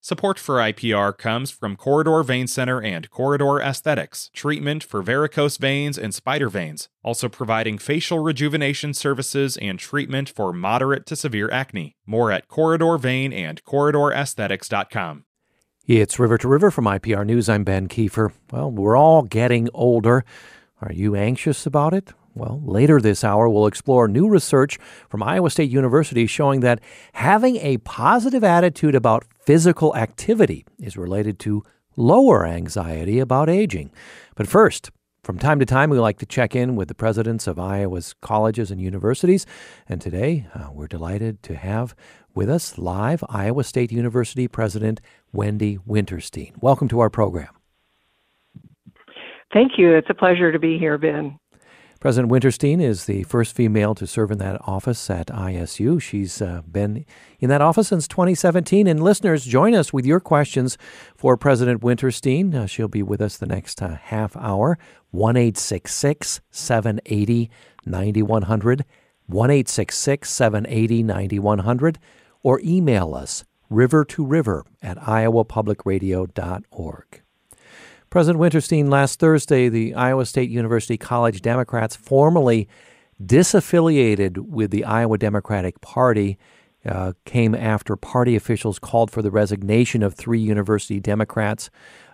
Support for IPR comes from Corridor Vein Center and Corridor Aesthetics, treatment for varicose veins and spider veins, also providing facial rejuvenation services and treatment for moderate to severe acne. More at Corridor Vein and. It's River to River from IPR News. I'm Ben Kieffer. Well, we're all getting older. Are you anxious about it? Well, later this hour, we'll explore new research from Iowa State University showing that having a positive attitude about physical activity is related to lower anxiety about aging. But first, from time to time, we like to check in with the presidents of Iowa's colleges and universities. And today, uh, we're delighted to have with us live Iowa State University President Wendy Wintersteen. Welcome to our program. Thank you. It's a pleasure to be here, Ben. President Wintersteen is the first female to serve in that office at ISU. She's uh, been in that office since 2017. And listeners, join us with your questions for President Wintersteen. Uh, she'll be with us the next uh, half hour. 1 780 9100. 1 780 9100. Or email us river to river at iowapublicradio.org. President Wintersteen, last Thursday, the Iowa State University College Democrats formally disaffiliated with the Iowa Democratic Party. Uh, came after party officials called for the resignation of three university Democrats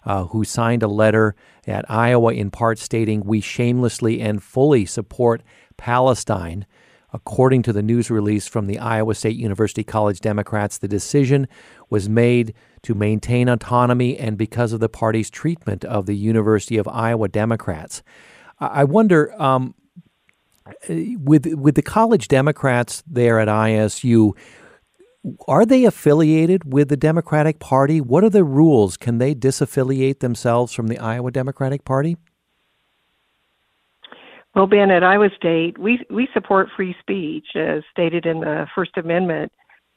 uh, who signed a letter at Iowa in part stating, We shamelessly and fully support Palestine. According to the news release from the Iowa State University College Democrats, the decision was made to maintain autonomy and because of the party's treatment of the University of Iowa Democrats. I wonder, um, with with the college Democrats there at ISU, are they affiliated with the Democratic Party? What are the rules? Can they disaffiliate themselves from the Iowa Democratic Party? Well, Ben, at Iowa State, we we support free speech as stated in the First Amendment,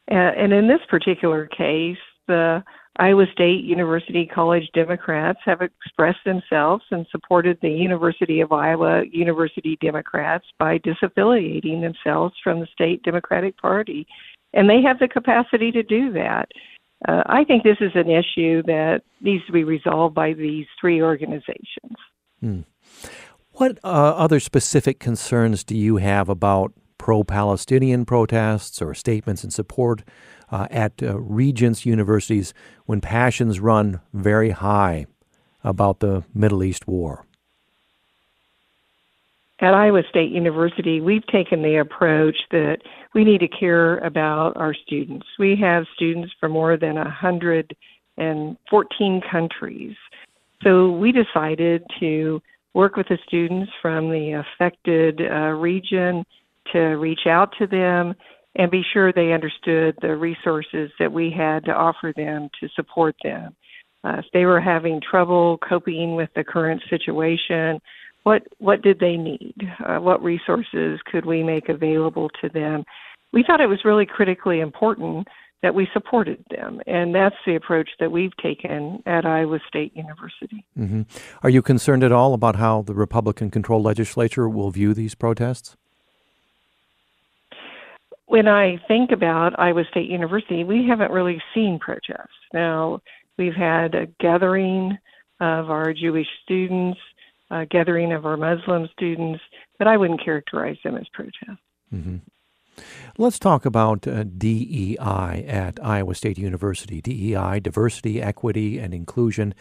uh, and in this particular case, the Iowa State University College Democrats have expressed themselves and supported the University of Iowa University Democrats by disaffiliating themselves from the state Democratic Party. And they have the capacity to do that. Uh, I think this is an issue that needs to be resolved by these three organizations. Hmm. What uh, other specific concerns do you have about pro Palestinian protests or statements in support uh, at uh, Regents universities when passions run very high about the Middle East war? At Iowa State University, we've taken the approach that we need to care about our students. We have students from more than 114 countries. So we decided to work with the students from the affected uh, region to reach out to them and be sure they understood the resources that we had to offer them to support them. Uh, if they were having trouble coping with the current situation, what what did they need? Uh, what resources could we make available to them? We thought it was really critically important that we supported them, and that's the approach that we've taken at Iowa State University. Mm-hmm. Are you concerned at all about how the Republican-controlled legislature will view these protests? when I think about Iowa State University, we haven't really seen protests. Now, we've had a gathering of our Jewish students, a gathering of our Muslim students, but I wouldn't characterize them as protests. Mm-hmm. Let's talk about uh, DEI at Iowa State University. DEI, diversity, equity, and inclusion.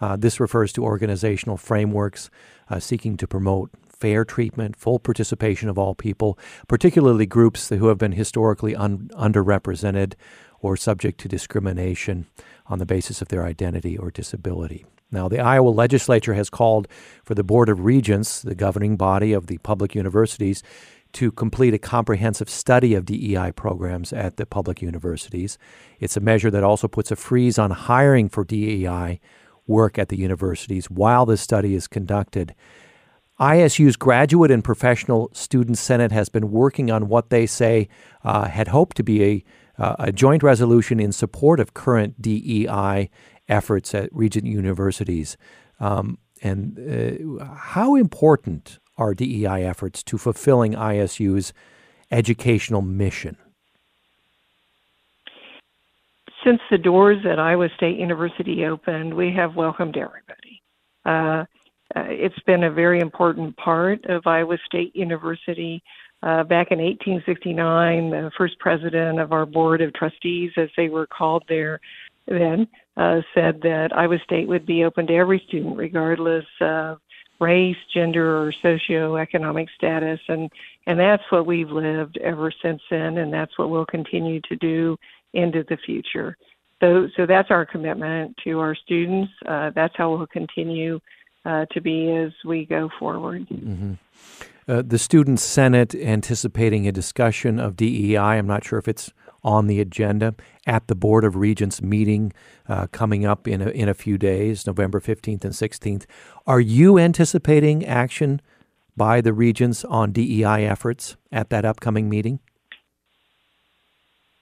Uh, this refers to organizational frameworks uh, seeking to promote fair treatment, full participation of all people, particularly groups who have been historically un- underrepresented or subject to discrimination on the basis of their identity or disability. Now, the Iowa legislature has called for the Board of Regents, the governing body of the public universities, to complete a comprehensive study of DEI programs at the public universities. It's a measure that also puts a freeze on hiring for DEI work at the universities while this study is conducted. ISU's Graduate and Professional Student Senate has been working on what they say uh, had hoped to be a, uh, a joint resolution in support of current DEI efforts at Regent universities. Um, and uh, how important are DEI efforts to fulfilling ISU's educational mission? since the doors at Iowa State University opened, we have welcomed everybody. Uh, uh, it's been a very important part of Iowa State University. Uh, back in 1869, the first president of our board of trustees, as they were called there then, uh, said that Iowa State would be open to every student, regardless of race, gender, or socioeconomic status, and and that's what we've lived ever since then, and that's what we'll continue to do into the future. So, so that's our commitment to our students. Uh, that's how we'll continue uh, to be as we go forward. Mm-hmm. Uh, the Student Senate anticipating a discussion of DEI. I'm not sure if it's on the agenda at the Board of Regents meeting uh, coming up in a, in a few days, November 15th and 16th. Are you anticipating action by the regents on DEI efforts at that upcoming meeting?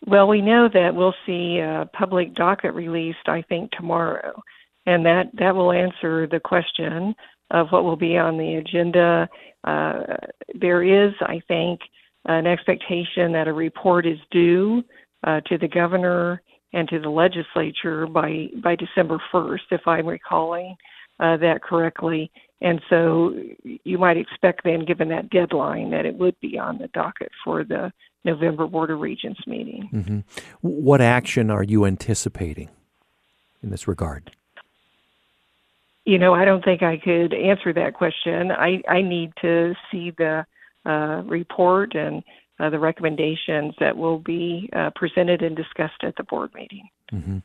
Well, we know that we'll see a public docket released, I think, tomorrow, and that, that will answer the question of what will be on the agenda. Uh, there is, I think, an expectation that a report is due uh, to the governor and to the legislature by by December 1st, if I'm recalling uh, that correctly. And so you might expect then, given that deadline, that it would be on the docket for the November Board of Regents meeting. Mm-hmm. What action are you anticipating in this regard? You know, I don't think I could answer that question. I, I need to see the uh, report and uh, the recommendations that will be uh, presented and discussed at the board meeting. Mm-hmm.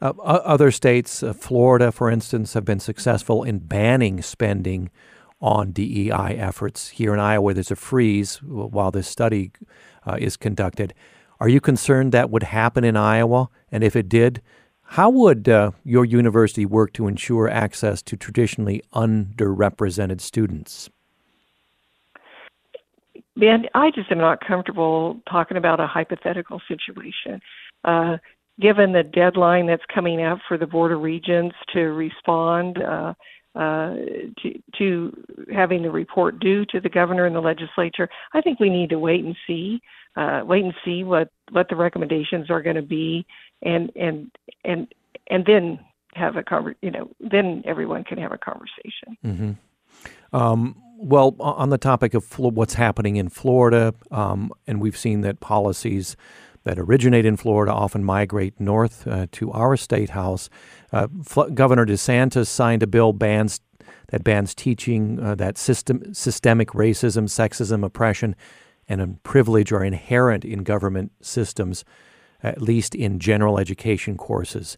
Uh, other states, uh, Florida, for instance, have been successful in banning spending on DEI efforts. Here in Iowa, there's a freeze while this study uh, is conducted. Are you concerned that would happen in Iowa? And if it did, how would uh, your university work to ensure access to traditionally underrepresented students? Ben, I just am not comfortable talking about a hypothetical situation. Uh, given the deadline that's coming up for the Board of Regents to respond uh, uh, to, to having the report due to the governor and the legislature, I think we need to wait and see, uh, wait and see what what the recommendations are going to be, and and and and then have a conver- you know, then everyone can have a conversation. Mm-hmm. Um, well, on the topic of what's happening in Florida, um, and we've seen that policies that originate in Florida often migrate north uh, to our state house. Uh, Governor DeSantis signed a bill bans that bans teaching uh, that system, systemic racism, sexism, oppression, and privilege are inherent in government systems, at least in general education courses.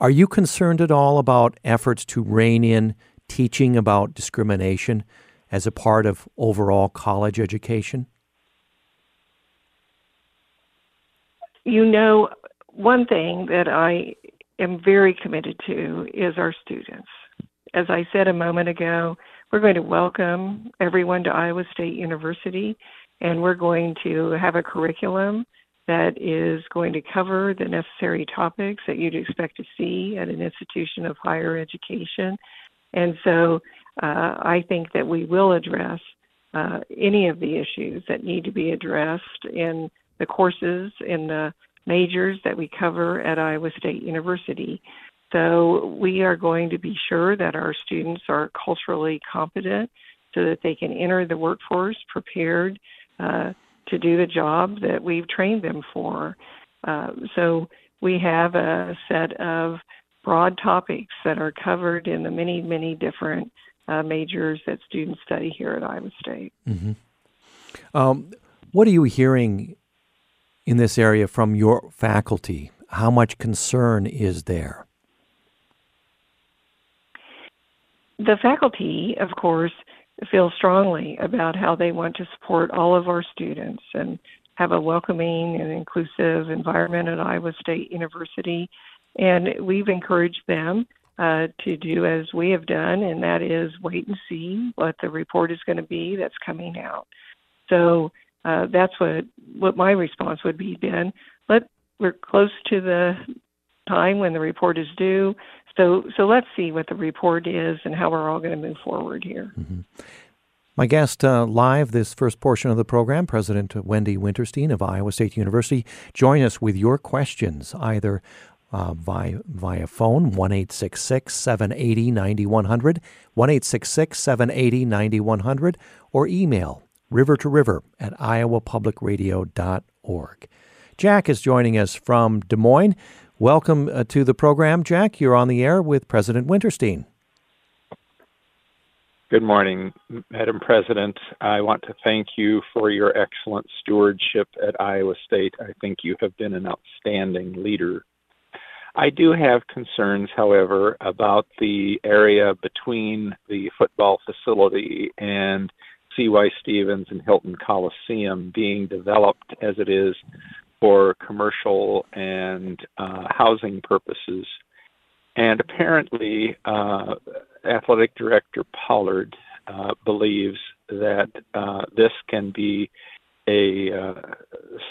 Are you concerned at all about efforts to rein in teaching about discrimination? As a part of overall college education? You know, one thing that I am very committed to is our students. As I said a moment ago, we're going to welcome everyone to Iowa State University, and we're going to have a curriculum that is going to cover the necessary topics that you'd expect to see at an institution of higher education. And so uh, I think that we will address uh, any of the issues that need to be addressed in the courses in the majors that we cover at Iowa State University. So we are going to be sure that our students are culturally competent so that they can enter the workforce prepared uh, to do the job that we've trained them for. Uh, so we have a set of broad topics that are covered in the many, many different uh, majors that students study here at Iowa State. Mm-hmm. Um, what are you hearing in this area from your faculty? How much concern is there? The faculty, of course, feel strongly about how they want to support all of our students and have a welcoming and inclusive environment at Iowa State University. And we've encouraged them uh, to do as we have done, and that is wait and see what the report is going to be that's coming out. So uh, that's what what my response would be. Ben, let we're close to the time when the report is due. So so let's see what the report is and how we're all going to move forward here. Mm-hmm. My guest uh, live this first portion of the program, President Wendy Wintersteen of Iowa State University. Join us with your questions, either uh, via, via phone, 1 780 9100, 1 780 9100, or email river to river at iowapublicradio.org. Jack is joining us from Des Moines. Welcome uh, to the program, Jack. You're on the air with President Wintersteen. Good morning, Madam President. I want to thank you for your excellent stewardship at Iowa State. I think you have been an outstanding leader. I do have concerns, however, about the area between the football facility and C.Y. Stephens and Hilton Coliseum being developed as it is for commercial and uh, housing purposes. And apparently, uh, Athletic Director Pollard uh, believes that uh, this can be a uh,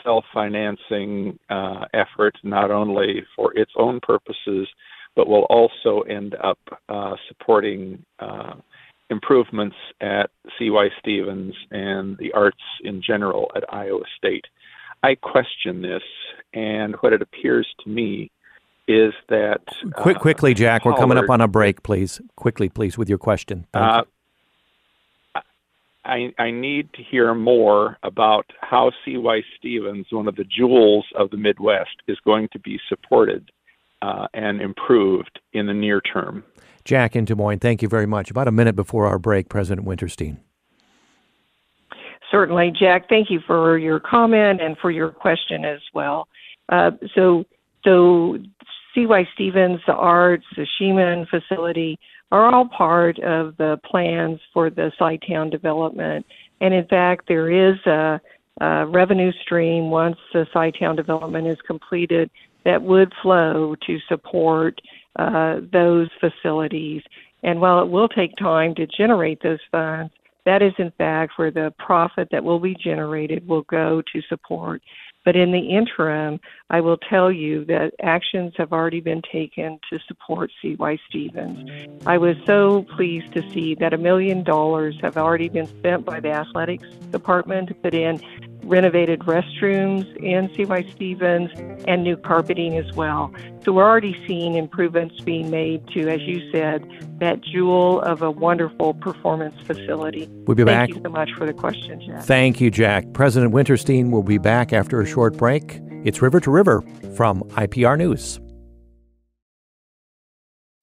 self financing uh, effort, not only for its own purposes, but will also end up uh, supporting improvements at CY Stephens and the arts in general at Iowa State. I question this, and what it appears to me is that. Quick, quickly, Jack, we're coming up on a break, please. Quickly, please, with your question. Thank Uh, I, I need to hear more about how CY Stephens, one of the jewels of the Midwest, is going to be supported uh, and improved in the near term. Jack in Des Moines, thank you very much. About a minute before our break, President Wintersteen. Certainly, Jack. Thank you for your comment and for your question as well. Uh, so, so CY Stephens, the Arts, the Scheman facility are all part of the plans for the Town development. And in fact, there is a, a revenue stream once the Town development is completed that would flow to support uh, those facilities. And while it will take time to generate those funds, that is in fact where the profit that will be generated will go to support but in the interim, I will tell you that actions have already been taken to support CY Stephens. I was so pleased to see that a million dollars have already been spent by the athletics department to put in renovated restrooms in CY Stephens and new carpeting as well. So we're already seeing improvements being made to, as you said, that jewel of a wonderful performance facility. We'll be Thank back. Thank you so much for the question, Jack. Thank you, Jack. President Wintersteen will be back after a short break. It's River to River from IPR News.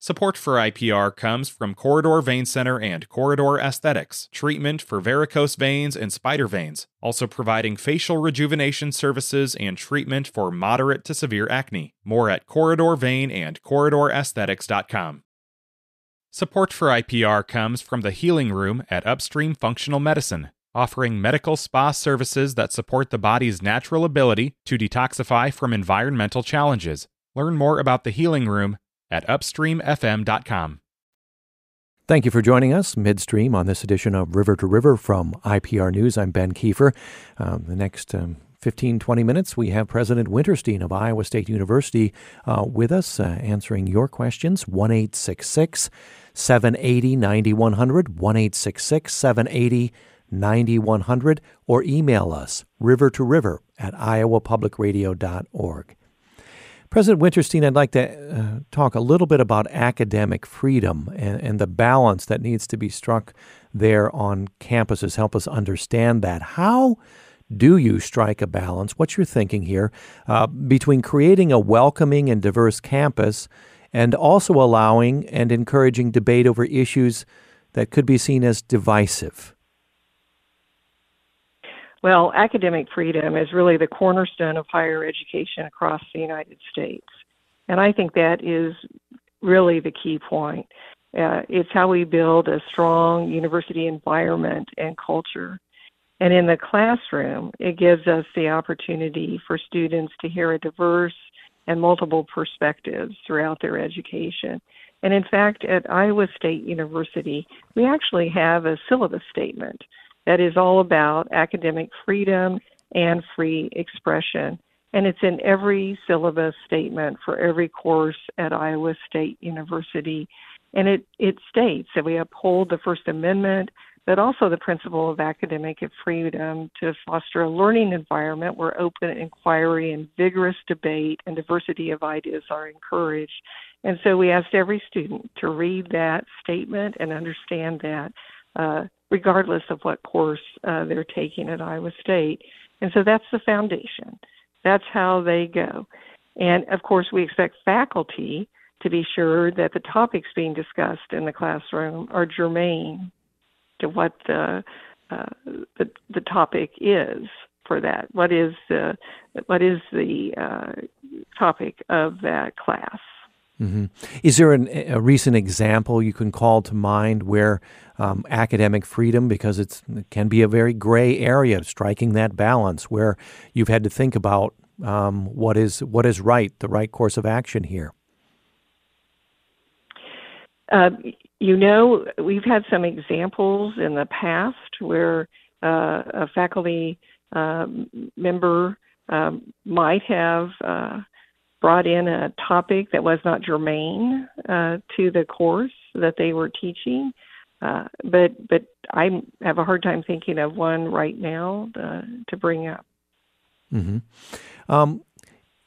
Support for IPR comes from Corridor Vein Center and Corridor Aesthetics, treatment for varicose veins and spider veins, also providing facial rejuvenation services and treatment for moderate to severe acne. More at Corridor Vein and CorridorAesthetics.com. Support for IPR comes from the Healing Room at Upstream Functional Medicine, offering medical spa services that support the body's natural ability to detoxify from environmental challenges. Learn more about the Healing Room at upstreamfm.com. Thank you for joining us midstream on this edition of River to River from IPR News. I'm Ben Kieffer. Um, the next um, 15, 20 minutes, we have President Wintersteen of Iowa State University uh, with us, uh, answering your questions. 1 780 9100, 1 780 9100, or email us river to river at iowapublicradio.org. President Wintersteen, I'd like to uh, talk a little bit about academic freedom and, and, the balance that needs to be struck there on campuses. Help us understand that. How do you strike a balance? What's your thinking here uh, between creating a welcoming and diverse campus and also allowing and encouraging debate over issues that could be seen as divisive? Well, academic freedom is really the cornerstone of higher education across the United States. And I think that is really the key point. Uh, it's how we build a strong university environment and culture. And in the classroom, it gives us the opportunity for students to hear a diverse and multiple perspectives throughout their education. And in fact, at Iowa State University, we actually have a syllabus statement that is all about academic freedom and free expression. And it's in every syllabus statement for every course at Iowa State University. And it, it states that we uphold the First Amendment, but also the principle of academic freedom to foster a learning environment where open inquiry and vigorous debate and diversity of ideas are encouraged. And so we asked every student to read that statement and understand that, uh, regardless of what course uh, they're taking at Iowa State. And so that's the foundation. That's how they go. And of course, we expect faculty to be sure that the topics being discussed in the classroom are germane to what the uh, the, the topic is for that. What is the what is the uh, topic of that class? Mm-hmm. Is there an, a recent example you can call to mind where um, academic freedom, because it can be a very gray area, striking that balance, where you've had to think about um, what is what is right, the right course of action here? Uh, you know, we've had some examples in the past where uh, a faculty um, member um, might have uh, brought in a topic that was not germane uh, to the course that they were teaching. Uh, but but I have a hard time thinking of one right now to, to bring up. Mm-hmm. Um,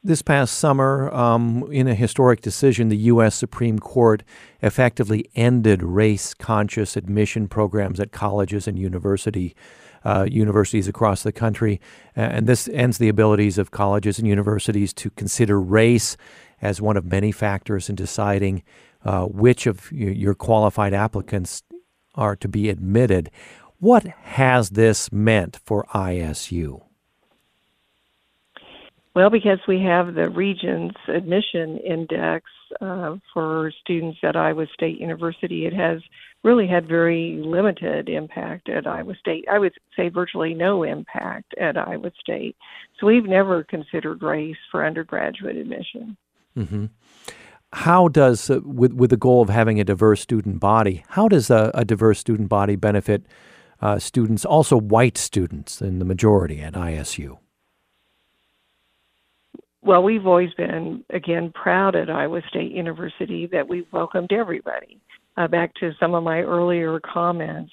this past summer, um, in a historic decision, the U.S. Supreme Court effectively ended race conscious admission programs at colleges and university, uh, universities across the country. And this ends the abilities of colleges and universities to consider race as one of many factors in deciding uh, which of your qualified applicants are to be admitted. What has this meant for ISU? Well, because we have the Regents admission index uh, for students at Iowa State University, it has really had very limited impact at Iowa State. I would say virtually no impact at Iowa State. So we've never considered race for undergraduate admission. Mm-hmm. How does, uh, with with the goal of having a diverse student body, how does a, a diverse student body benefit uh, students, also white students in the majority at ISU? Well, we've always been, again, proud at Iowa State University that we've welcomed everybody. Uh, back to some of my earlier comments,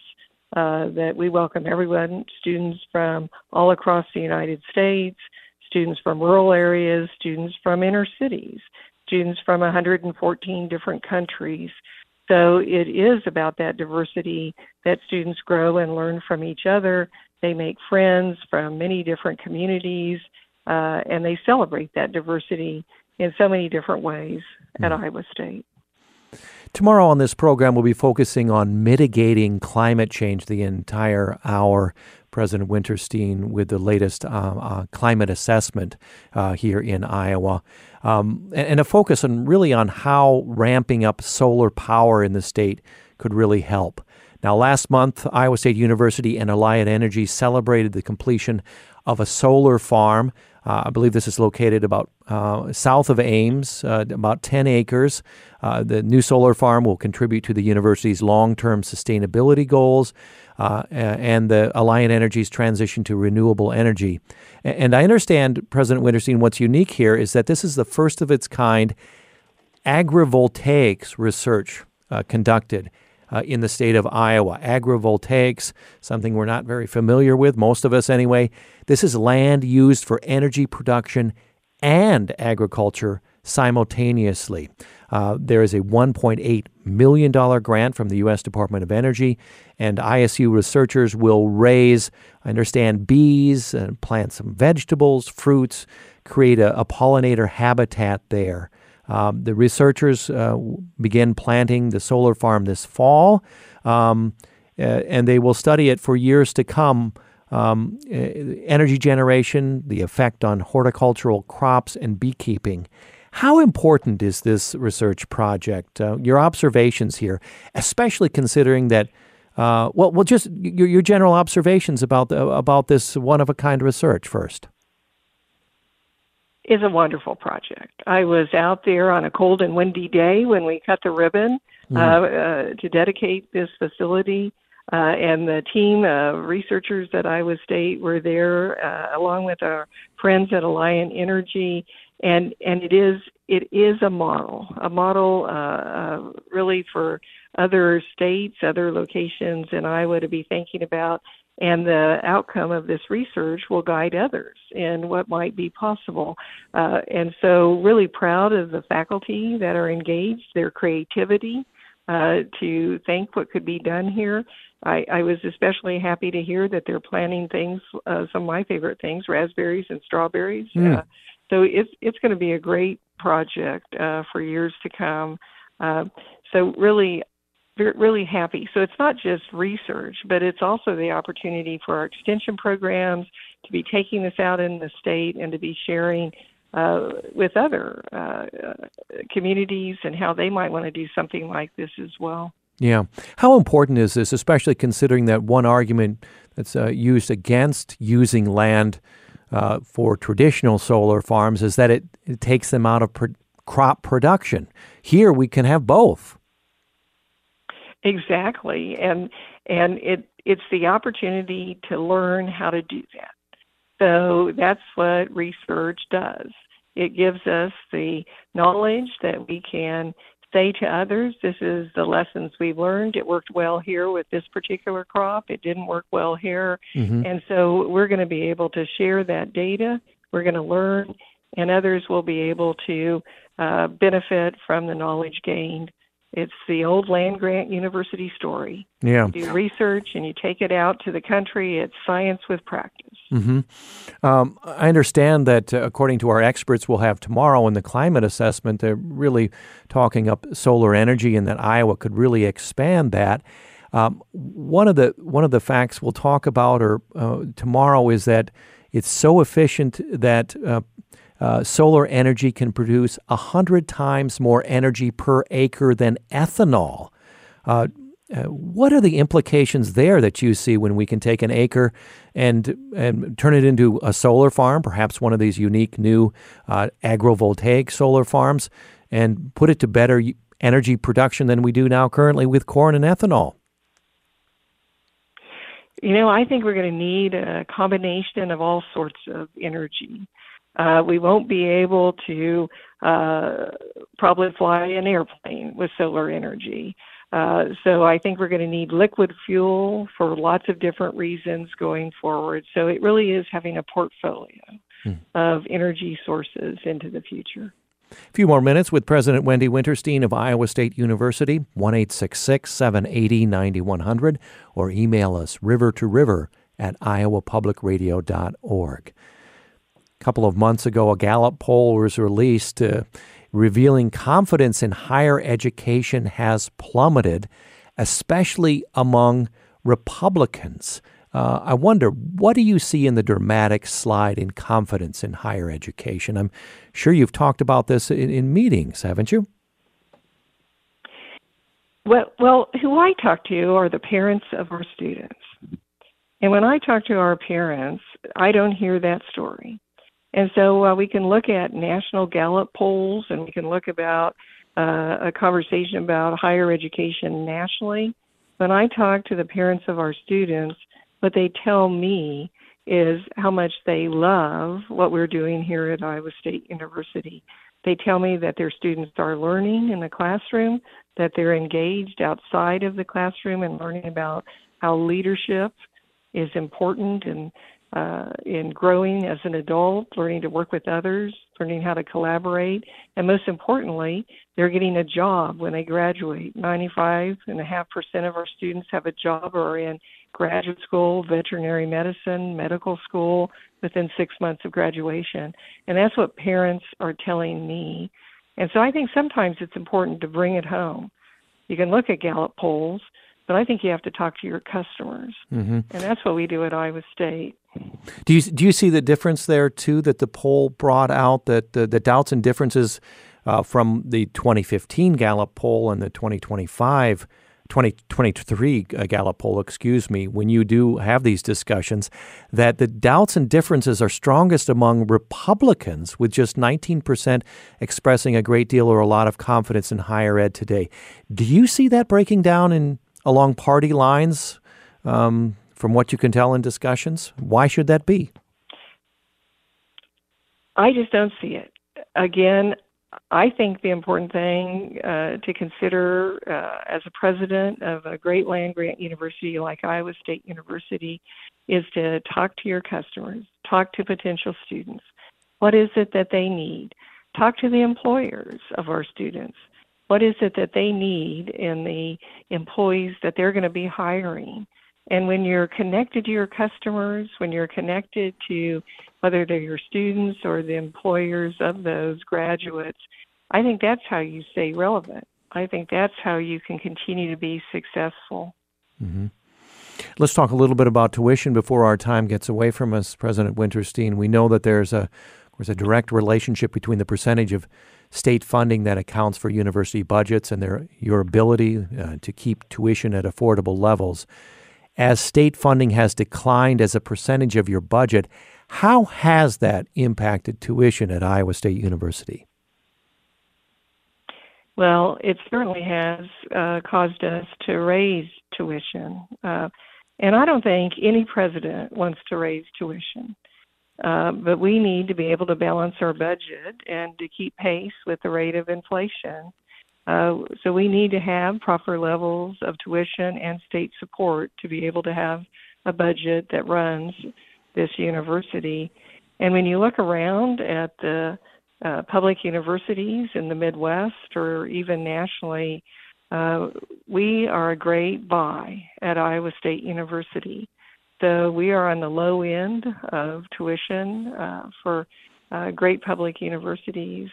uh, that we welcome everyone, students from all across the United States, students from rural areas, students from inner cities, students from 114 different countries. So it is about that diversity that students grow and learn from each other. They make friends from many different communities uh, and they celebrate that diversity in so many different ways at mm. Iowa State. Tomorrow on this program, we'll be focusing on mitigating climate change the entire hour. President Wintersteen with the latest uh, uh, climate assessment uh, here in Iowa, um, and, and, a focus on really on how ramping up solar power in the state could really help. Now, last month, Iowa State University and Alliant Energy celebrated the completion of a solar farm I believe this is located about uh, south of Ames, uh, about 10 acres. Uh, the new solar farm will contribute to the university's long term sustainability goals uh, and the Alliant Energy's transition to renewable energy. And I understand, President Wintersteen, what's unique here is that this is the first of its kind agrivoltaics research uh, conducted uh, in the state of Iowa. Agrivoltaics, something we're not very familiar with, most of us anyway. This is land used for energy production and agriculture simultaneously. Uh, there is a $1.8 million grant from the U.S. Department of Energy, and ISU researchers will raise, I understand, bees and plant some vegetables, fruits, create a, a pollinator habitat there. Um, the researchers uh, begin planting the solar farm this fall, um, uh, and they will study it for years to come. Um, energy generation, the effect on horticultural crops, and beekeeping. How important is this research project? Uh, your observations here, especially considering that, uh, well, well, just your, your general observations about the, about this one of a kind research first is a wonderful project. I was out there on a cold and windy day when we cut the ribbon mm-hmm. uh, uh, to dedicate this facility. Uh, and the team of researchers at Iowa State were there, uh, along with our friends at Alliant Energy. and and it is it is a model, a model uh, uh, really for other states, other locations in Iowa to be thinking about. And the outcome of this research will guide others in what might be possible. Uh, and so, really proud of the faculty that are engaged, their creativity uh, to think what could be done here. I, I was especially happy to hear that they're planting things, uh, some of my favorite things, raspberries and strawberries. Mm. So it's it's going to be a great project uh, for years to come. Uh, so really, really happy. So it's not just research, but it's also the opportunity for our extension programs to be taking this out in the state and to be sharing uh, with other uh, communities and how they might want to do something like this as well. Yeah. How important is this, especially considering that one argument that's uh, used against using land uh, for traditional solar farms is that it, it takes them out of pro- crop production. Here we can have both. Exactly, and and it it's the opportunity to learn how to do that. So that's what research does. It gives us the knowledge that we can say to others, this is the lessons we've learned. It worked well here with this particular crop. It didn't work well here. Mm-hmm. And so we're going to be able to share that data. We're going to learn, and others will be able to uh, benefit from the knowledge gained it's the old land grant university story. Yeah. You do research and you take it out to the country. It's science with practice. Mm-hmm. Um, I understand that uh, according to our experts we'll have tomorrow in the climate assessment, they're really talking up solar energy and that Iowa could really expand that. Um, one of the one of the facts we'll talk about or uh, tomorrow is that it's so efficient that uh, uh, solar energy can produce 100 times more energy per acre than ethanol. Uh, uh, what are the implications there that you see when we can take an acre and and turn it into a solar farm, perhaps one of these unique new uh, agrovoltaic solar farms, and put it to better energy production than we do now currently with corn and ethanol? You know, I think we're going to need a combination of all sorts of energy. Uh, we won't be able to uh, probably fly an airplane with solar energy. Uh, so I think we're going to need liquid fuel for lots of different reasons going forward. So it really is having a portfolio hmm. of energy sources into the future. A few more minutes with President Wendy Wintersteen of Iowa State University, 1 780 9100, or email us river to river at iowapublicradio.org couple of months ago, a Gallup poll was released uh, revealing confidence in higher education has plummeted, especially among Republicans. Uh, I wonder, what do you see in the dramatic slide in confidence in higher education? I'm sure you've talked about this in, in meetings, haven't you? Well, well, who I talk to are the parents of our students. And when I talk to our parents, I don't hear that story. And so uh, we can look at national Gallup polls and we can look about uh, a conversation about higher education nationally. When I talk to the parents of our students, what they tell me is how much they love what we're doing here at Iowa State University. They tell me that their students are learning in the classroom, that they're engaged outside of the classroom and learning about how leadership is important and uh, in growing as an adult, learning to work with others, learning how to collaborate, and most importantly, they're getting a job when they graduate. 95.5% of our students have a job or are in graduate school, veterinary medicine, medical school within six months of graduation. And that's what parents are telling me. And so I think sometimes it's important to bring it home. You can look at Gallup polls, but I think you have to talk to your customers. Mm-hmm. And that's what we do at Iowa State. Do you do you see the difference there too that the poll brought out that the, the doubts and differences uh, from the 2015 Gallup poll and the 2025 2023 uh, Gallup poll, excuse me, when you do have these discussions, that the doubts and differences are strongest among Republicans, with just 19% expressing a great deal or a lot of confidence in higher ed today. Do you see that breaking down in along party lines? Um, from what you can tell in discussions? Why should that be? I just don't see it. again, I think the important thing uh, to consider uh, as a president of a great land grant university like Iowa State University is to talk to your customers, talk to potential students. What is it that they need? Talk to the employers of our students. What is it that they need in the employees that they're going to be hiring? And when you're connected to your customers, when you're connected to whether they're your students or the employers of those graduates, I think that's how you stay relevant. I think that's how you can continue to be successful. Mm-hmm. Let's talk a little bit about tuition before our time gets away from us, President Wintersteen. We know that there's a there's a direct relationship between the percentage of state funding that accounts for university budgets and their your ability uh, to keep tuition at affordable levels. As state funding has declined as a percentage of your budget, how has that impacted tuition at Iowa State University? Well, it certainly has uh, caused us to raise tuition. Uh, and I don't think any president wants to raise tuition. Uh, but we need to be able to balance our budget and to keep pace with the rate of inflation. Uh, so we need to have proper levels of tuition and state support to be able to have a budget that runs this university. And when you look around at the uh, public universities in the Midwest or even nationally, uh, we are a great buy at Iowa State University. So we are on the low end of tuition uh, for uh, great public universities.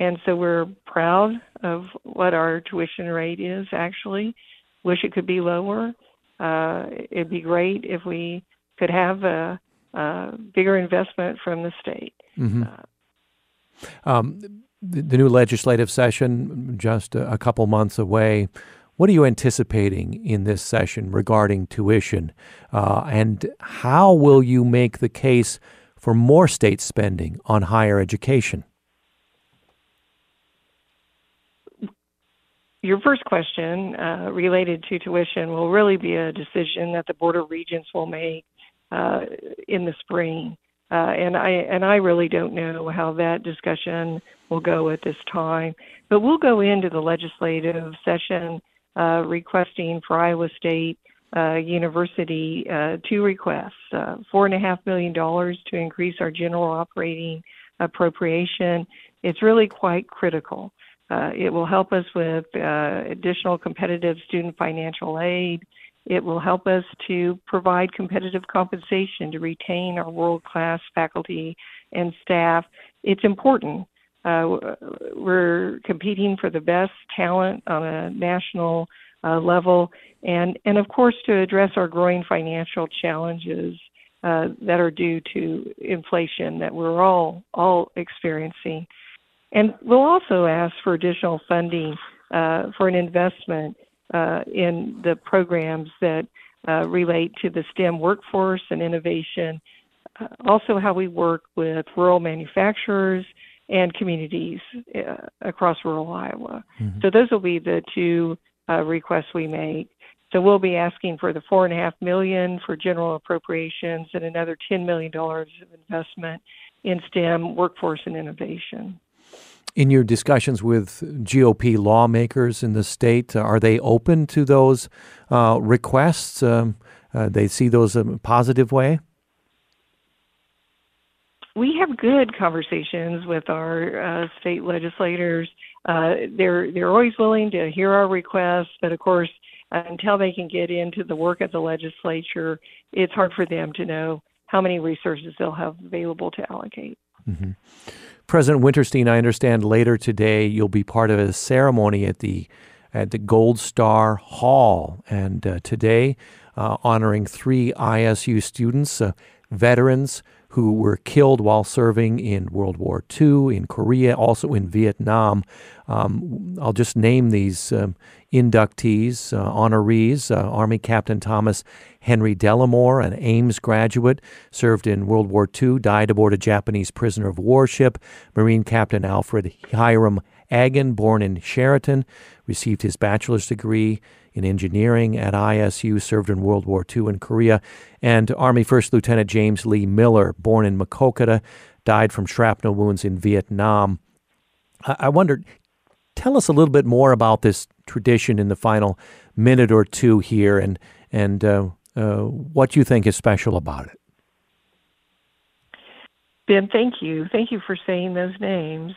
And so we're proud of what our tuition rate is actually. Wish it could be lower. Uh, it'd be great if we could have a, a bigger investment from the state. Mm-hmm. Uh, um, the, the, new legislative session, just a, a couple months away. What are you anticipating in this session regarding tuition? Uh, and how will you make the case for more state spending on higher education? Your first question uh, related to tuition will really be a decision that the Board of Regents will make uh, in the spring. Uh, and I and I really don't know how that discussion will go at this time. But we'll go into the legislative session uh, requesting for Iowa State uh, University uh, two requests: four and a half million dollars to increase our general operating appropriation. It's really quite critical. Uh, it will help us with uh, additional competitive student financial aid. It will help us to provide competitive compensation to retain our world class faculty and staff. It's important uh, we're competing for the best talent on a national uh, level, and and of course to address our growing financial challenges uh, that are due to inflation that we're all all experiencing. And we'll also ask for additional funding uh, for an investment uh, in the programs that uh, relate to the STEM workforce and innovation. also, how we work with rural manufacturers and communities uh, across rural Iowa. Mm-hmm. So those will be the two uh, requests we make. So we'll be asking for the four and a half million for general appropriations and another ten million dollars of investment in STEM workforce and innovation. In your discussions with GOP lawmakers in the state, are they open to those uh, requests? Um, uh, they see those in a positive way? we have good conversations with our uh, state legislators. Uh, they're they're always willing to hear our requests, but of course, until they can get into the work of the legislature, it's hard for them to know how many resources they'll have available to allocate. Mm-hmm. President Wintersteen, I understand later today you'll be part of a ceremony at the at the Gold Star Hall, and uh, today uh, honoring three ISU students, uh, veterans who were killed while serving in World War II, in Korea, also in Vietnam. Um, I'll just name these um, inductees, uh, honorees. Uh, Army Captain Thomas Henry Delamore, an Ames graduate, served in World War II, died aboard a Japanese prisoner of war ship. Marine Captain Alfred Hiram Agan, born in Sheraton, received his bachelor's degree in engineering at ISU, served in World War II in Korea, and Army First Lieutenant James Lee Miller, born in Maquoketa, died from shrapnel wounds in Vietnam. I, I wondered, tell us a little bit more about this tradition in the final minute or two here, and and uh, uh, what you think is special about it. Ben, thank you. Thank you for saying those names.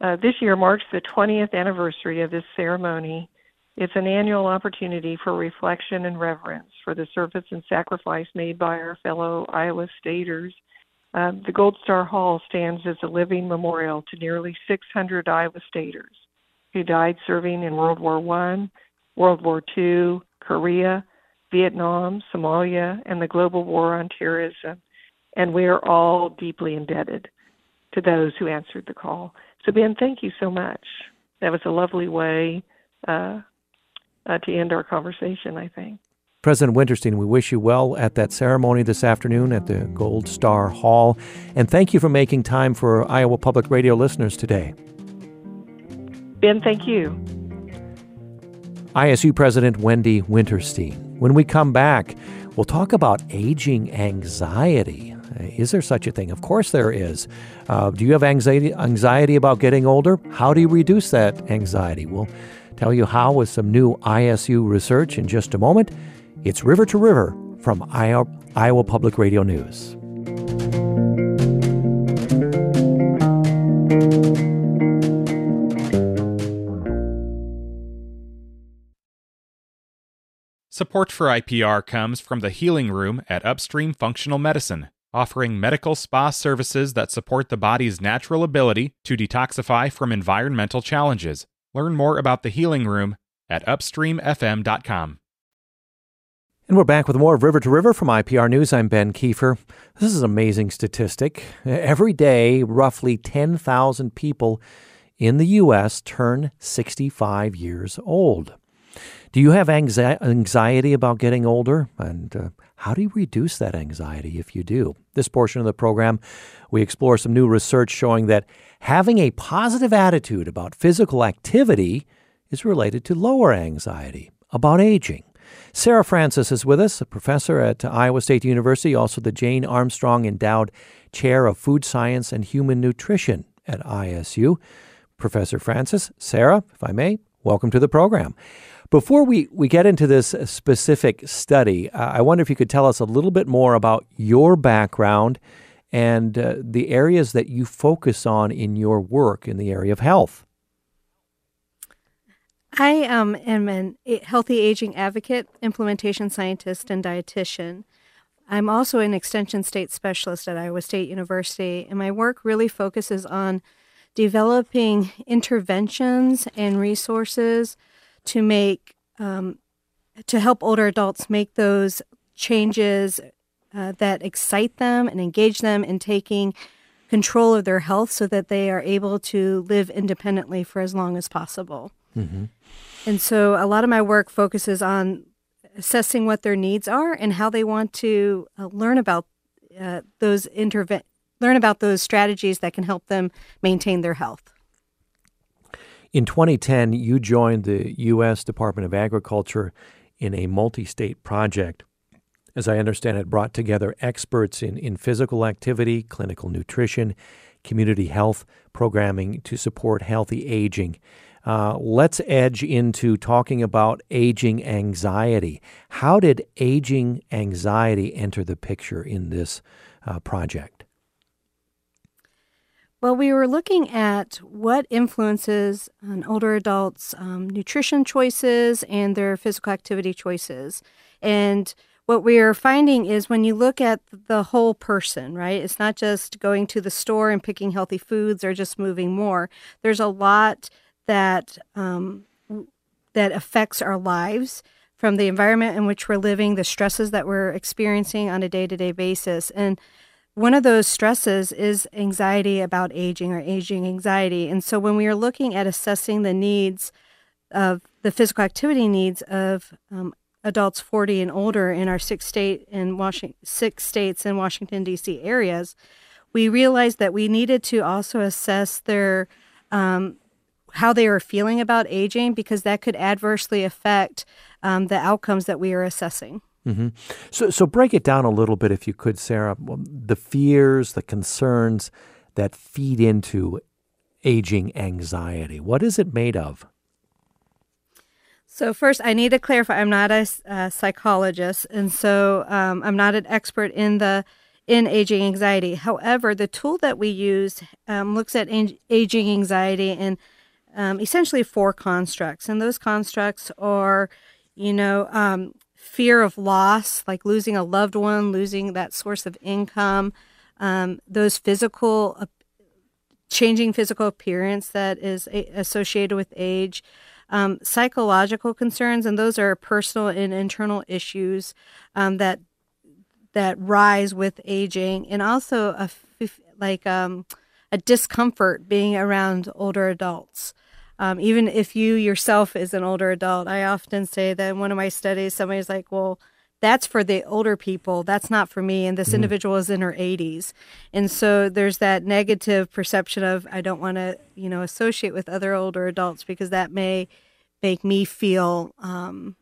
Uh, this year marks the 20th anniversary of this ceremony. It's an annual opportunity for reflection and reverence for the service and sacrifice made by our fellow Iowa Staters. Uh, the Gold Star Hall stands as a living memorial to nearly 600 Iowa Staters who died serving in World War I, World War II, Korea, Vietnam, Somalia, and the global war on terrorism. And we are all deeply indebted to those who answered the call. So, Ben, thank you so much. That was a lovely way uh, uh, to end our conversation, I think. President Wintersteen, we wish you well at that ceremony this afternoon at the Gold Star Hall. And thank you for making time for Iowa Public Radio listeners today. Ben, thank you. ISU President Wendy Wintersteen. When we come back, we'll talk about aging anxiety. Is there such a thing? Of course there is. Uh, do you have anxiety, anxiety about getting older? How do you reduce that anxiety? We'll tell you how with some new ISU research in just a moment. It's River to River from Iowa, Public Radio News. Support for IPR comes from the Healing Room at Upstream Functional Medicine offering medical spa services that support the body's natural ability to detoxify from environmental challenges. Learn more about the Healing Room at upstreamfm.com. And we're back with more of River to River from IPR News. I'm Ben Kieffer. This is an amazing statistic. Every day, roughly 10,000 people in the U.S. turn 65 years old. Do you have anxiety about getting older? And uh, how do you reduce that anxiety if you do? This portion of the program, we explore some new research showing that having a positive attitude about physical activity is related to lower anxiety about aging. Sarah Francis is with us, a professor at Iowa State University, also the Jane Armstrong Endowed Chair of Food Science and Human Nutrition at ISU. Professor Francis, Sarah, if I may, welcome to the program. Before we, we get into this specific study, uh, I wonder if you could tell us a little bit more about your background and uh, the areas that you focus on in your work in the area of health. I um, am a healthy aging advocate, implementation scientist, and dietitian. I'm also an extension state specialist at Iowa State University, and my work really focuses on developing interventions and resources to make um, to help older adults make those changes uh, that excite them and engage them in taking control of their health so that they are able to live independently for as long as possible. Mm-hmm. And so a lot of my work focuses on assessing what their needs are and how they want to uh, learn about uh, those interve- learn about those strategies that can help them maintain their health. In 2010, you joined the U.S. Department of Agriculture in a multi state project. As I understand it, brought together experts in, in physical activity, clinical nutrition, community health programming to support healthy aging. Uh, let's edge into talking about aging anxiety. How did aging anxiety enter the picture in this uh, project? Well, we were looking at what influences an older adults' um, nutrition choices and their physical activity choices. And what we are finding is when you look at the whole person, right? It's not just going to the store and picking healthy foods or just moving more. There's a lot that um, that affects our lives from the environment in which we're living, the stresses that we're experiencing on a day-to-day basis, and one of those stresses is anxiety about aging or aging anxiety. And so when we are looking at assessing the needs of the physical activity needs of um, adults 40 and older in our six state and Washington, six states in Washington D.C. areas, we realized that we needed to also assess their um, how they are feeling about aging because that could adversely affect um, the outcomes that we are assessing. Mm-hmm. So, so break it down a little bit, if you could, Sarah. The fears, the concerns that feed into aging anxiety. What is it made of? So, first, I need to clarify I'm not a, psychologist, and so um, I'm not an expert in the in aging anxiety. However, the tool that we use um, looks at aging anxiety in um, essentially four constructs, and those constructs are, you know, um, fear of loss, like losing a loved one, losing that source of income, um, those physical, uh, changing physical appearance that is a- associated with age, um, psychological concerns, and those are personal and internal issues um, that that rise with aging, and also a f- like um, a discomfort being around older adults. Um, even if you yourself is an older adult, I often say that in one of my studies, somebody's like, well, that's for the older people. That's not for me. And this mm-hmm. individual is in her 80s. And so there's that negative perception of, I don't want to, you know, associate with other older adults because that may make me feel um,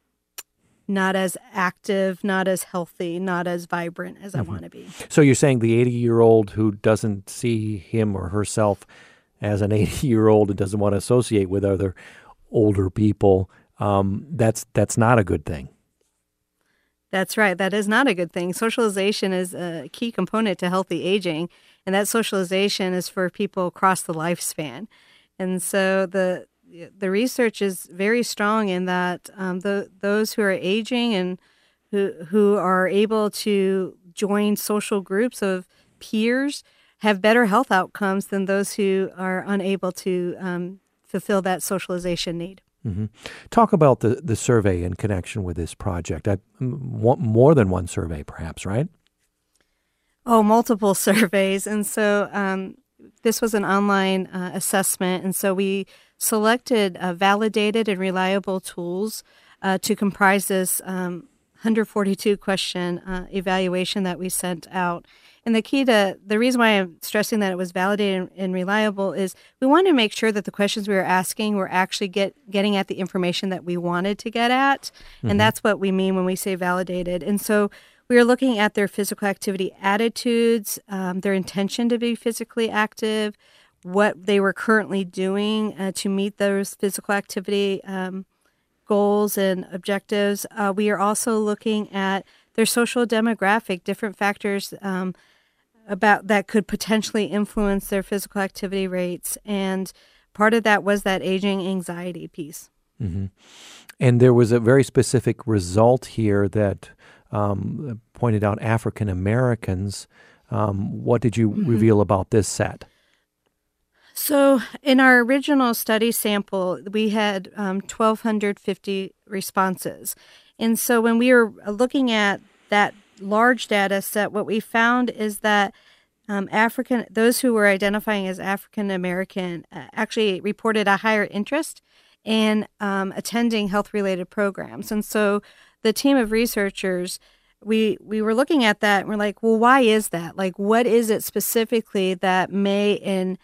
not as active, not as healthy, not as vibrant as mm-hmm. I want to be. So you're saying the 80 year old who doesn't see him or herself as an 80 year old and doesn't want to associate with other older people, um, that's that's not a good thing. That's right. That is not a good thing. Socialization is a key component to healthy aging, and that socialization is for people across the lifespan. And so the the research is very strong in that um, the those who are aging and who who are able to join social groups of peers have better health outcomes than those who are unable to um, fulfill that socialization need. Mm-hmm. Talk about the, the survey in connection with this project. I want more than one survey, perhaps, right? Oh, multiple surveys. And so um, this was an online uh, assessment. And so we selected uh, validated and reliable tools uh, to comprise this um, 142 question uh, evaluation that we sent out. And the key to the reason why I'm stressing that it was validated and, and reliable is we wanted to make sure that the questions we were asking were actually get getting at the information that we wanted to get at, mm-hmm. and that's what we mean when we say validated. And so we were looking at their physical activity attitudes, um, their intention to be physically active, what they were currently doing uh, to meet those physical activity um, goals and objectives. Uh, we are also looking at their social demographic, different factors um, about that could potentially influence their physical activity rates. And part of that was that aging anxiety piece. Mm-hmm. And there was a very specific result here that um, pointed out African Americans. Um, what did you mm-hmm. reveal about this set? So, in our original study sample, we had um, 1,250 responses. And so, when we were looking at that large data set, what we found is that um, African, those who were identifying as African American, uh, actually reported a higher interest in um, attending health related programs. And so the team of researchers, we we were looking at that and we're like, well, why is that? Like, what is it specifically that may in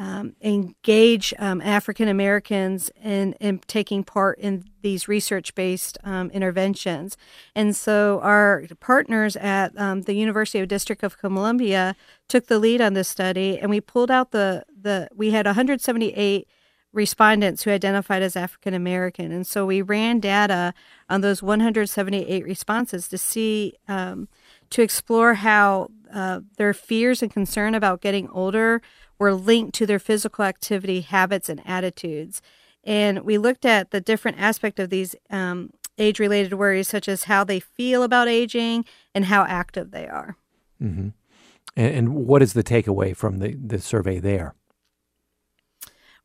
um, engage um, African Americans in, in taking part in these research based um, interventions. And so our partners at um, the University of District of Columbia took the lead on this study, and we pulled out the, the we had 178 respondents who identified as African American. And so we ran data on those 178 responses to see, um, to explore how uh, their fears and concern about getting older were linked to their physical activity habits and attitudes. And we looked at the different aspect of these um, age related worries, such as how they feel about aging and how active they are. Mm-hmm. And, and what is the takeaway from the, the survey there?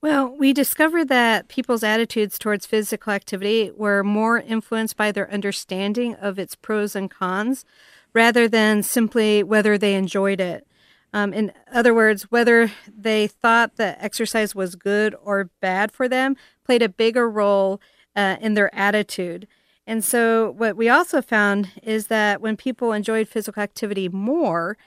Well, we discovered that people's attitudes towards physical activity were more influenced by their understanding of its pros and cons rather than simply whether they enjoyed it. Um, in other words, whether they thought the exercise was good or bad for them played a bigger role uh, in their attitude. And so, what we also found is that when people enjoyed physical activity more,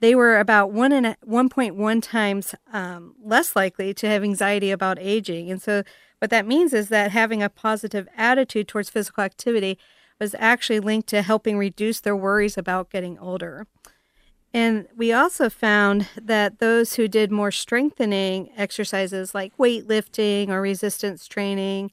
they were about one and one point one times um, less likely to have anxiety about aging. And so, what that means is that having a positive attitude towards physical activity was actually linked to helping reduce their worries about getting older. And we also found that those who did more strengthening exercises like weightlifting or resistance training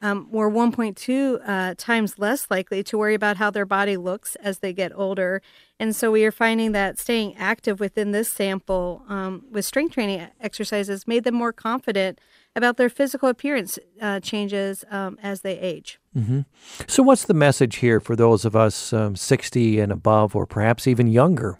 um, were 1.2 uh, times less likely to worry about how their body looks as they get older. And so we are finding that staying active within this sample um, with strength training exercises made them more confident about their physical appearance uh, changes um, as they age. Mm-hmm. So, what's the message here for those of us um, 60 and above, or perhaps even younger?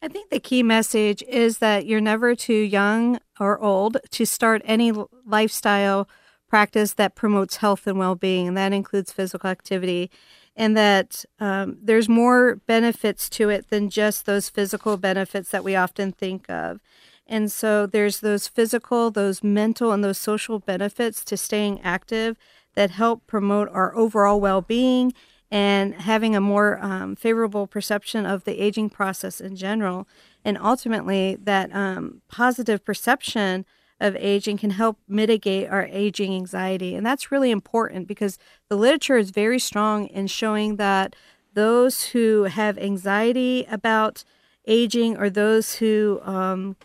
I think the key message is that you're never too young or old to start any lifestyle practice that promotes health and well being, and that includes physical activity. And that um, there's more benefits to it than just those physical benefits that we often think of. And so there's those physical, those mental, and those social benefits to staying active that help promote our overall well being and having a more um, favorable perception of the aging process in general. And ultimately, that um, positive perception of aging can help mitigate our aging anxiety. And that's really important because the literature is very strong in showing that those who have anxiety about aging or those who um,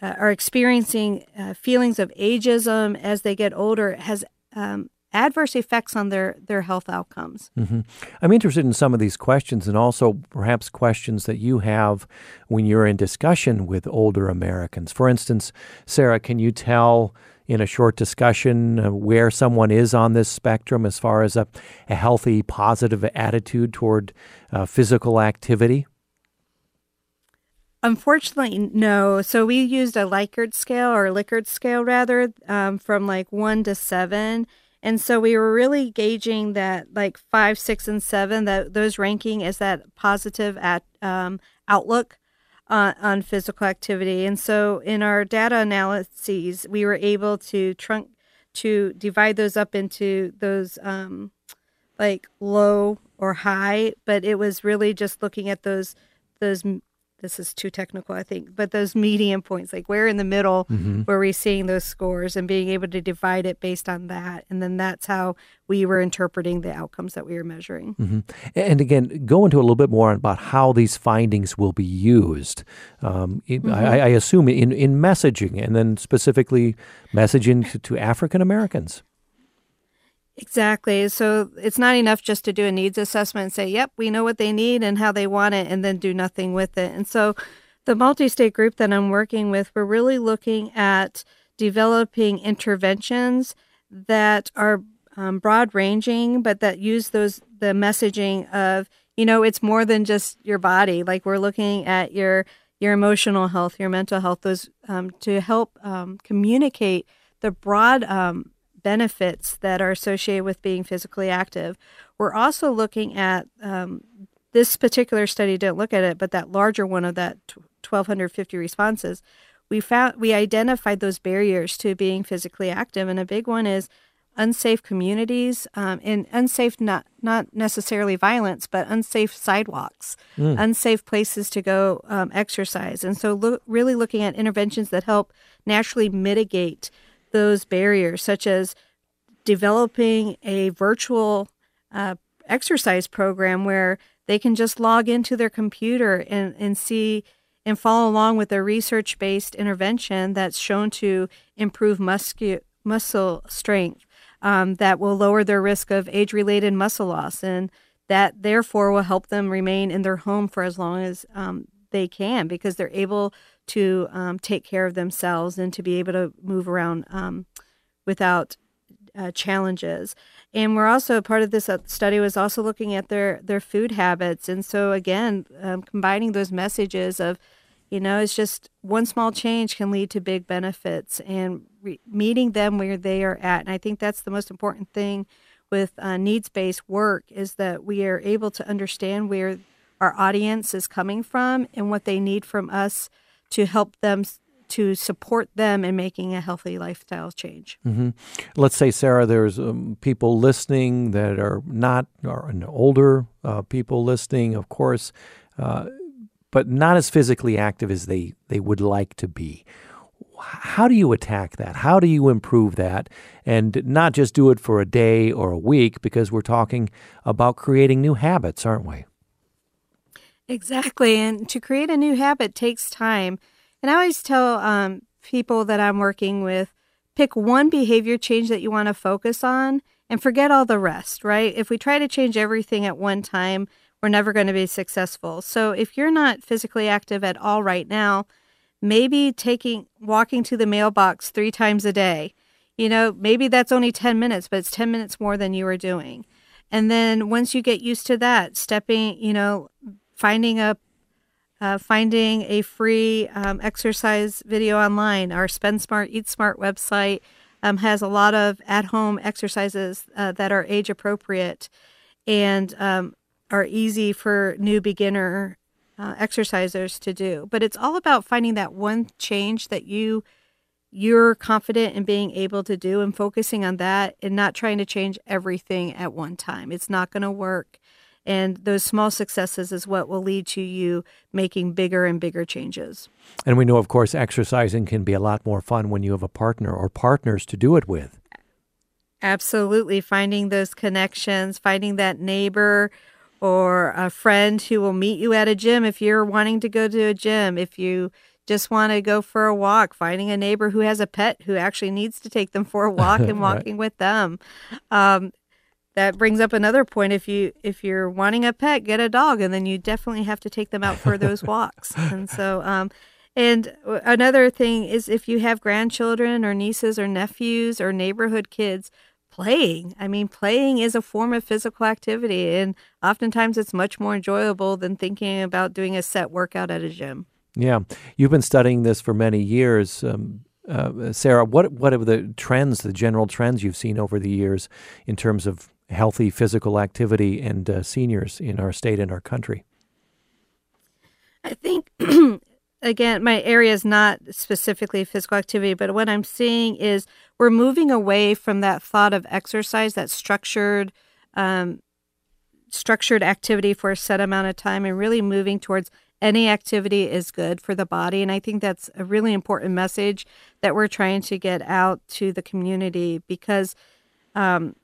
uh, are experiencing uh, feelings of ageism as they get older has um, adverse effects on their, their health outcomes. Mm-hmm. I'm interested in some of these questions and also perhaps questions that you have when you're in discussion with older Americans. For instance, Sarah, can you tell in a short discussion uh, where someone is on this spectrum as far as a, a healthy, positive attitude toward uh, physical activity? Unfortunately, no. So we used a Likert scale or Likert scale rather um, from like one to seven and so we were really gauging that like five, six, and seven, that those ranking as that positive at um, outlook uh, on physical activity. And so in our data analyses, we were able to trunk to divide those up into those um, like low or high, but it was really just looking at those those this is too technical, I think, but those median points, like where in the middle mm-hmm. were we seeing those scores and being able to divide it based on that. And then that's how we were interpreting the outcomes that we were measuring. Mm-hmm. And again, go into a little bit more about how these findings will be used. Um, mm-hmm. I, I, assume in, in messaging and then specifically messaging to, to African Americans. Exactly. So it's not enough just to do a needs assessment and say, yep, we know what they need and how they want it, and then do nothing with it. And so the multi state group that I'm working with, we're really looking at developing interventions that are um, broad ranging, but that use those the messaging of, you know, it's more than just your body. Like we're looking at your your emotional health, your mental health, those um, to help um, communicate the broad um, benefits that are associated with being physically active. We're also looking at um, this particular study didn't look at it, but that larger one of that 1,250 responses, we found we identified those barriers to being physically active, and a big one is unsafe communities um, and unsafe not not necessarily violence but unsafe sidewalks mm. unsafe places to go um, exercise and so lo- really looking at interventions that help naturally mitigate those barriers, such as developing a virtual uh, exercise program where they can just log into their computer and, and see and follow along with a research based intervention that's shown to improve muscu- muscle strength um, that will lower their risk of age related muscle loss and that therefore will help them remain in their home for as long as um, they can because they're able to um, take care of themselves and to be able to move around um, without uh, challenges. And we're also part of this uh, study was also looking at their their food habits. And so again, um, combining those messages of, you know, it's just one small change can lead to big benefits, and re- meeting them where they are at. And I think that's the most important thing with uh, needs based work is that we are able to understand where our audience is coming from and what they need from us to help them to support them in making a healthy lifestyle change. Mm-hmm. Let's say, Sarah, there's um, people listening that are not are older uh, people listening, of course, uh, but not as physically active as they, they would like to be. How do you attack that? How do you improve that? And not just do it for a day or a week, because we're talking about creating new habits, aren't we? Exactly. And to create a new habit takes time. And I always tell um, people that I'm working with pick one behavior change that you want to focus on and forget all the rest, right? If we try to change everything at one time, we're never going to be successful. So if you're not physically active at all right now, maybe taking walking to the mailbox 3 times a day. You know, maybe that's only 10 minutes, but it's 10 minutes more than you were doing. And then once you get used to that, stepping, you know, finding a uh, finding a free um, exercise video online. Our Spend Smart, Eat Smart website um, has a lot of at home exercises uh, that are age appropriate and um, are easy for new beginner uh, exercisers to do. But it's all about finding that one change that you you're confident in being able to do and focusing on that and not trying to change everything at one time. It's not going to work. And those small successes is what will lead to you making bigger and bigger changes. And we know, of course, exercising can be a lot more fun when you have a partner or partners to do it with. Absolutely. Finding those connections, finding that neighbor or a friend who will meet you at a gym if you're wanting to go to a gym. If you just want to go for a walk, finding a neighbor who has a pet who actually needs to take them for a walk and walking right. with them. Um, that brings up another point. If you if you're wanting a pet get a dog and then you definitely have to take them out for those walks. And so um and another thing is if you have grandchildren or nieces or nephews or neighborhood kids playing i mean playing is a form of physical activity and oftentimes it's much more enjoyable than thinking about doing a set workout at a gym. Yeah. You've been studying this for many years um, uh, Sarah, what what are the trends, the general trends you've seen over the years in terms of healthy physical activity and uh, seniors in our state and our country? I think, again, my area is not specifically physical activity, but what I'm seeing is we're moving away from that thought of exercise, that structured, um, structured activity for a set amount of time, and really moving towards any activity is good for the body. And I think that's a really important message that we're trying to get out to the community because um,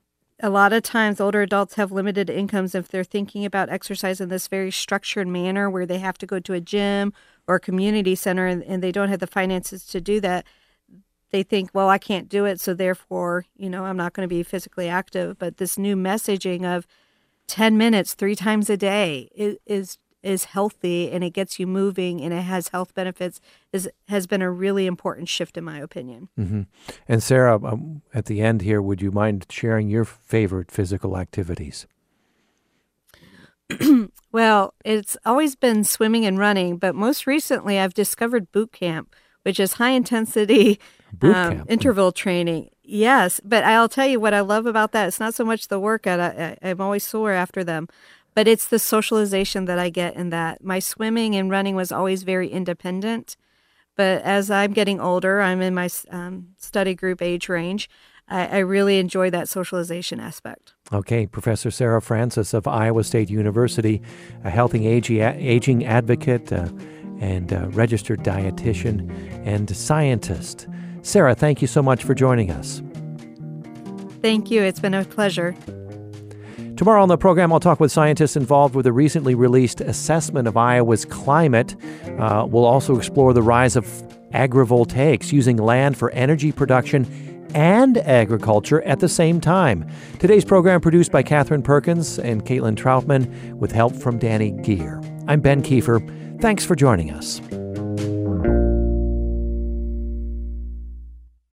a lot of times older adults have limited incomes if they're thinking about exercise in this very structured manner where they have to go to a gym or a community center and, and they don't have the finances to do that. They think well i can't do it so therefore you know i'm not going to be physically active. But this new messaging of 10 minutes three times a day is, is is healthy and it gets you moving and it has health benefits is has been a really important shift in my opinion. Mm-hmm. And Sarah, um, at the end here, would you mind sharing your favorite physical activities? well, it's always been swimming and running, but most recently I've discovered boot camp, which is high intensity um, interval training. Yes, but I'll tell you what I love about that. It's not so much the workout. I, I, I'm always sore after them, but it's the socialization that I get in that. My swimming and running was always very independent. But as I'm getting older, I'm in my um, study group age range. I, I, really enjoy that socialization aspect. Okay, Professor Sarah Francis of Iowa State University, a healthy aging advocate uh, and registered dietitian and scientist. Sarah, thank you so much for joining us. Thank you. It's been a pleasure. Tomorrow on the program, I'll talk with scientists involved with a recently released assessment of Iowa's climate. Uh, we'll also explore the rise of agrivoltaics using land for energy production and agriculture at the same time. Today's program produced by Katherine Perkins and Caitlin Troutman with help from Danny Gear. I'm Ben Kieffer. Thanks for joining us.